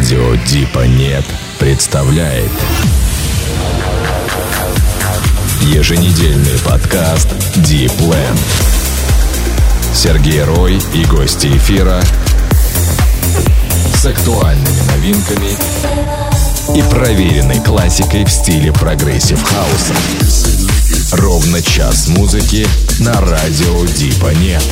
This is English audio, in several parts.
Радио Дипа Нет представляет Еженедельный подкаст Deep Land. Сергей Рой и гости эфира с актуальными новинками и проверенной классикой в стиле прогрессив хауса. Ровно час музыки на радио Дипа Нет.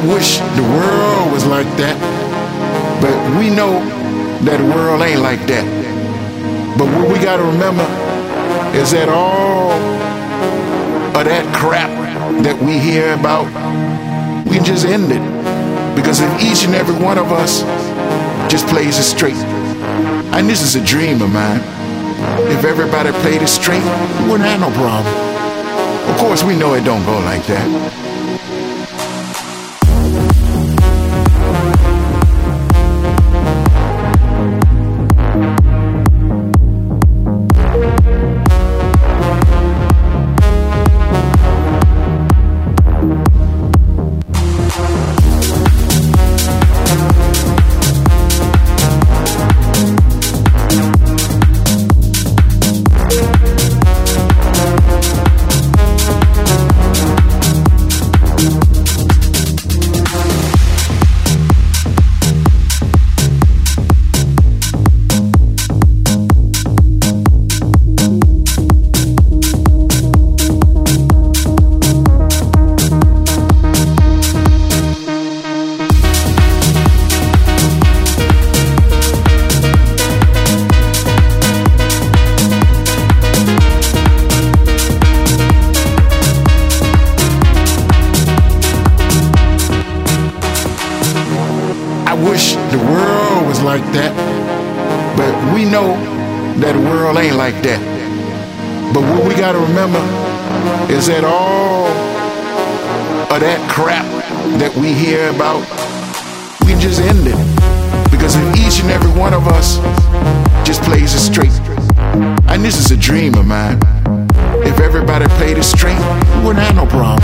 The world was like that, but we know that the world ain't like that. But what we gotta remember is that all of that crap that we hear about, we just end it. Because if each and every one of us just plays it straight, and this is a dream of mine, if everybody played it straight, we wouldn't have no problem. Of course, we know it don't go like that. offended because each and every one of us just plays it straight. And this is a dream of mine. If everybody played it straight, we wouldn't have no problem.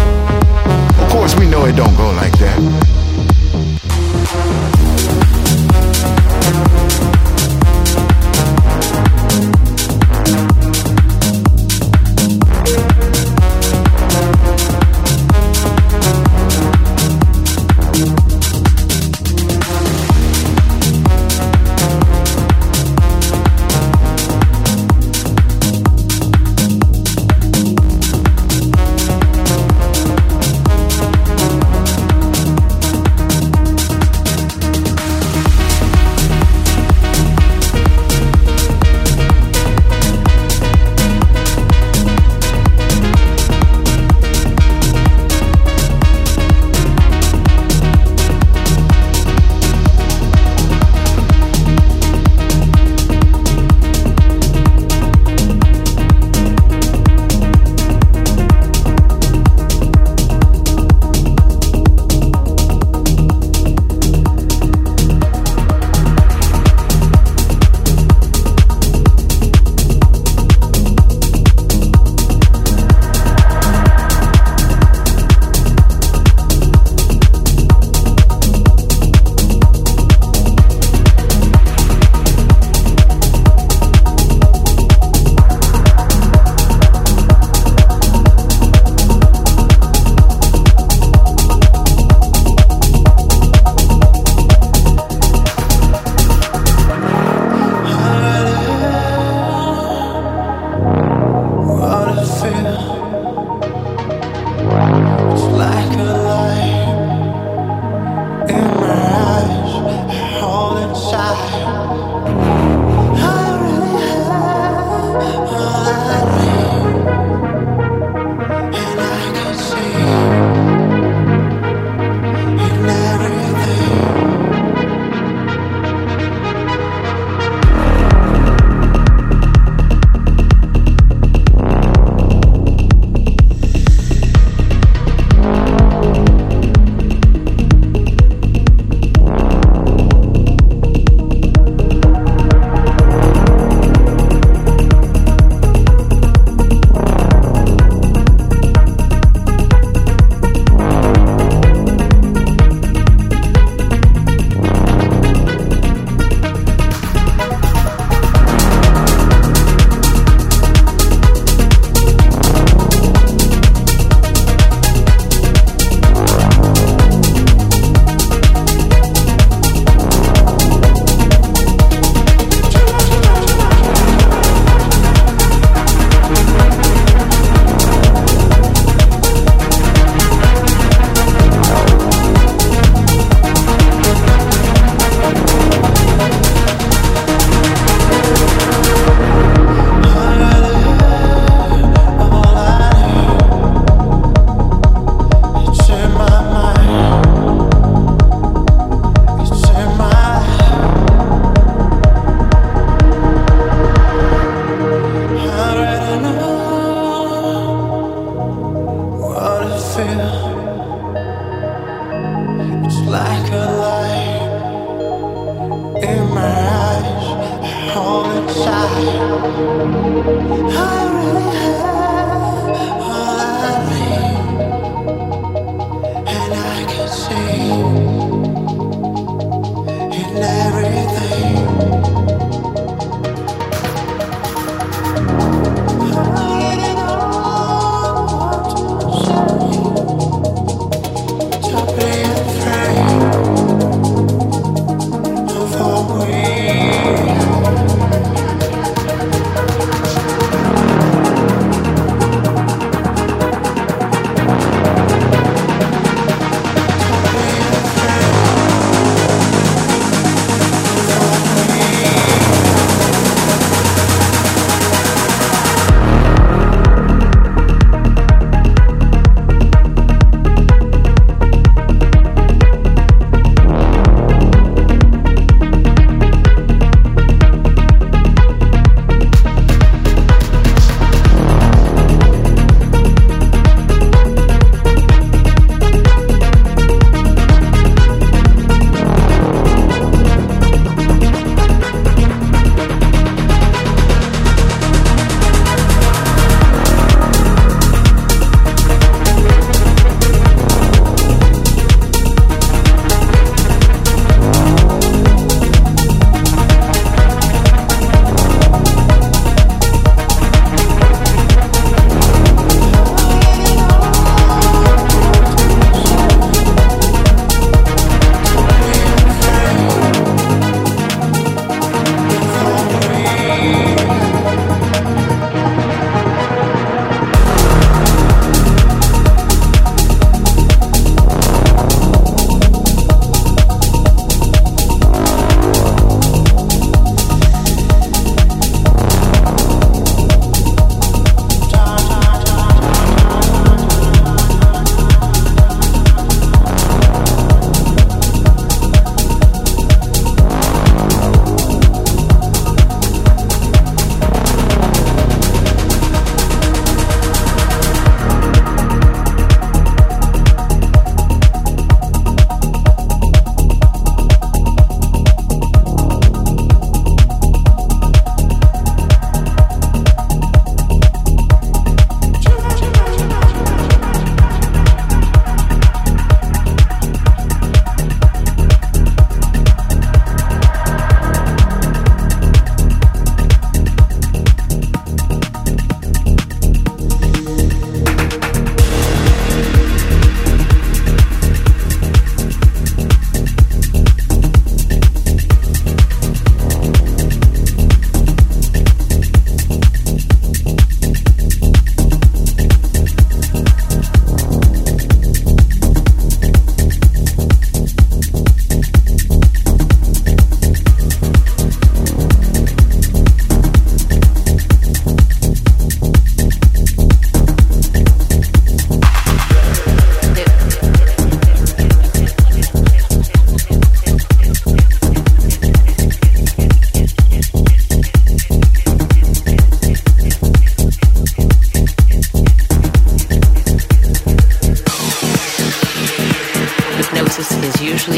Of course, we know it don't go like that.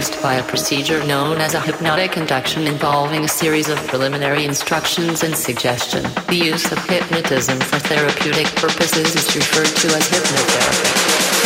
Induced by a procedure known as a hypnotic induction involving a series of preliminary instructions and suggestion. The use of hypnotism for therapeutic purposes is referred to as hypnotherapy.